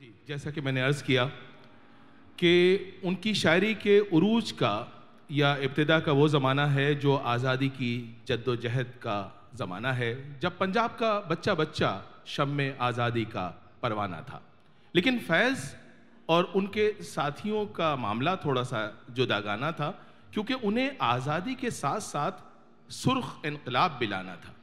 जी, जैसा कि मैंने अर्ज़ किया कि उनकी शायरी के उरूज का या इब्तदा का वो ज़माना है जो आज़ादी की जद्दोजहद का ज़माना है, जब पंजाब का बच्चा बच्चा शम में आज़ादी का परवाना था। लेकिन फैज़ और उनके साथियों का मामला थोड़ा सा जुदागाना था, क्योंकि उन्हें आज़ादी के साथ साथ सुर्ख इनकलाब भी लाना था।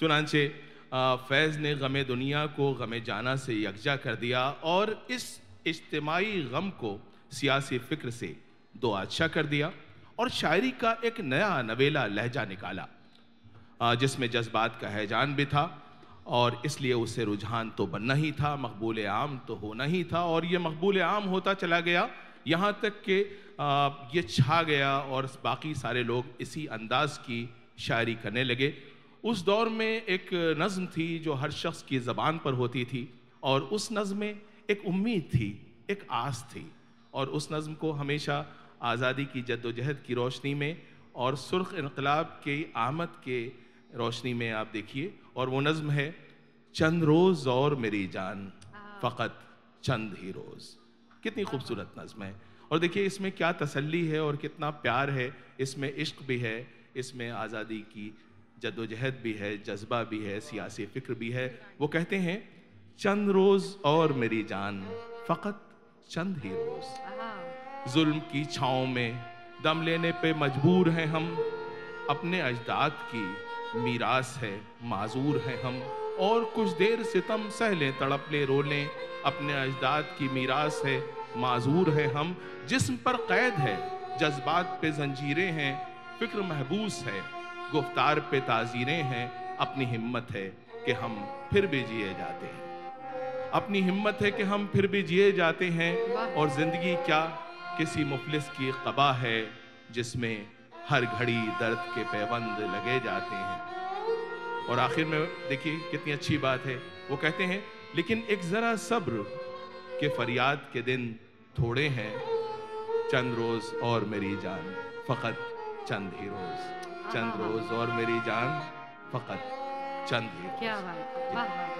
चुनानचे फैज़ ने गम दुनिया को गम जाना से यकजा कर दिया और इस इज्तमाही गम को सियासी फ़िक्र से दो अच्छा कर दिया और शायरी का एक नया नवेला लहजा निकाला जिसमें जज्बात का हैजान भी था और इसलिए उससे रुझान तो बनना ही था, मकबूल आम तो होना ही था और ये मकबूल आम होता चला गया। यहाँ तक कि ये छा गया और बाकी सारे लोग इसी अंदाज की शायरी करने लगे। उस दौर में एक नज़म थी जो हर शख्स की ज़बान पर होती थी और उस नज़म में एक उम्मीद थी एक आस थी और उस नज़म को हमेशा आज़ादी की जद्दोजहद की रोशनी में और सुर्ख इनकलाब के आमद के रोशनी में आप देखिए और वो नज़म है चंद रोज़ और मेरी जान फ़कत चंद ही रोज़। कितनी खूबसूरत नज़म है। और देखिए इसमें क्या तसल्ली है और कितना प्यार है इसमें इश्क भी है इसमें आज़ादी की जद्दोजहद भी है जज्बा भी है सियासी फ़िक्र भी है। वो कहते हैं चंद रोज़ और मेरी जान फ़कत चंद ही रोज़। जुल्म की छाँव में दम लेने पे मजबूर हैं हम। अपने अजदाद की मीरास है माजूर हैं हम। और कुछ देर सितम सह लें तड़प लें रो लें। अपने अजदाद की मीरास है माजूर है हम। जिस्म पर कैद है जज्बात पे जंजीरें हैं फ़िक्र महबूस है। गुफ्तार पे ताजीरें हैं, अपनी हिम्मत है कि हम फिर भी जिए जाते हैं। अपनी हिम्मत है कि हम फिर भी जिए जाते हैं और ज़िंदगी क्या किसी मुफलिस की कबा है जिसमें हर घड़ी दर्द के पैबंद लगे जाते हैं। और आखिर में देखिए कितनी अच्छी बात है। वो कहते हैं, लेकिन एक ज़रा सब्र के फरियाद के दिन थोड़े हैं, चंद रोज़ और मेरी जान, फ़कत चंद ही रोज़। चंद रोज और मेरी जान फकत चंद ही क्या बात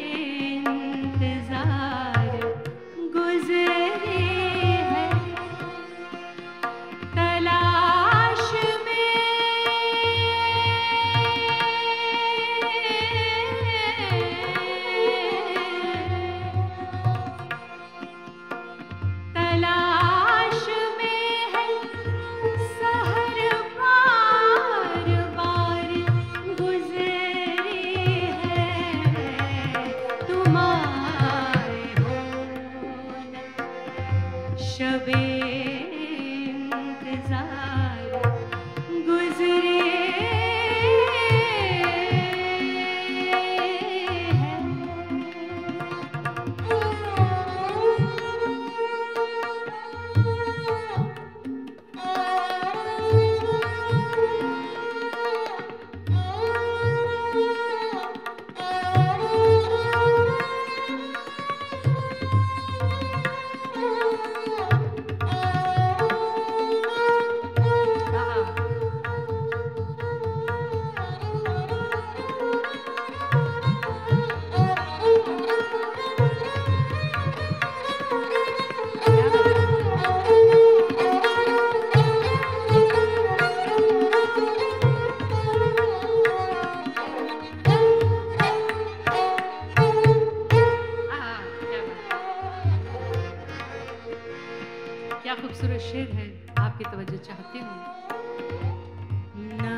आपकी तवज्जो चाहती हूँ। ना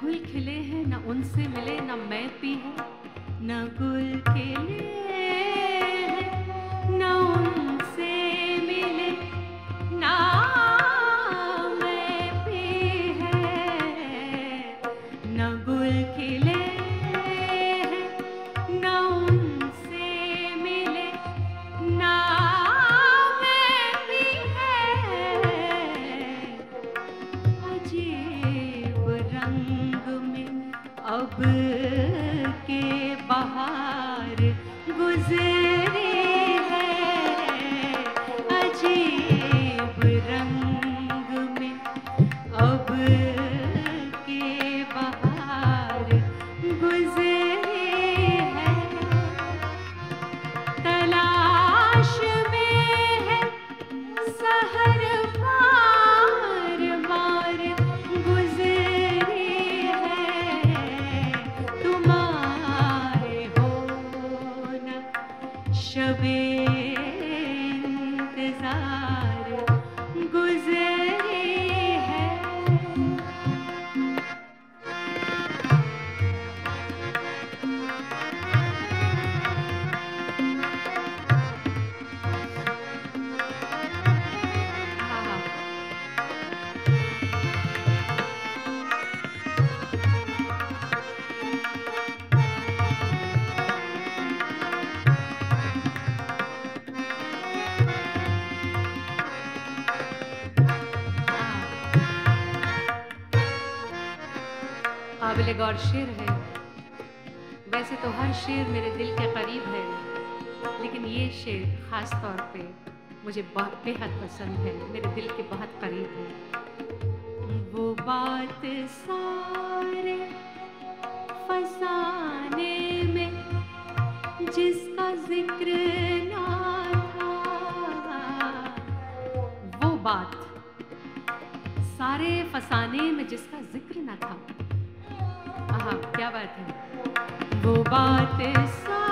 गुल खिले हैं ना उनसे मिले ना मैं पी हूँ। ना गुल खिले Aha. गौर शेर है। वैसे तो हर शेर मेरे दिल के करीब है, लेकिन ये शेर ख़ास तौर पे मुझे बहुत बेहद पसंद है, मेरे दिल के बहुत करीब है। वो बात सारे फसाने में जिसका ज़िक्र ना था, वो बात सारे फसाने में जिसका ज़िक्र ना था क्या बात है? वो बात सारे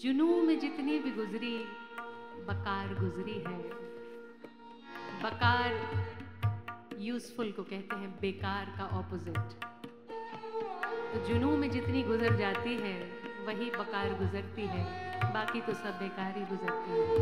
जुनू में जितनी भी गुजरी, बकार गुजरी है। बकार यूजफुल को कहते हैं, बेकार का ऑपोजिट तो जुनू में जितनी गुजर जाती है, वही बकार गुजरती है, बाकी तो सब बेकार ही गुजरती है।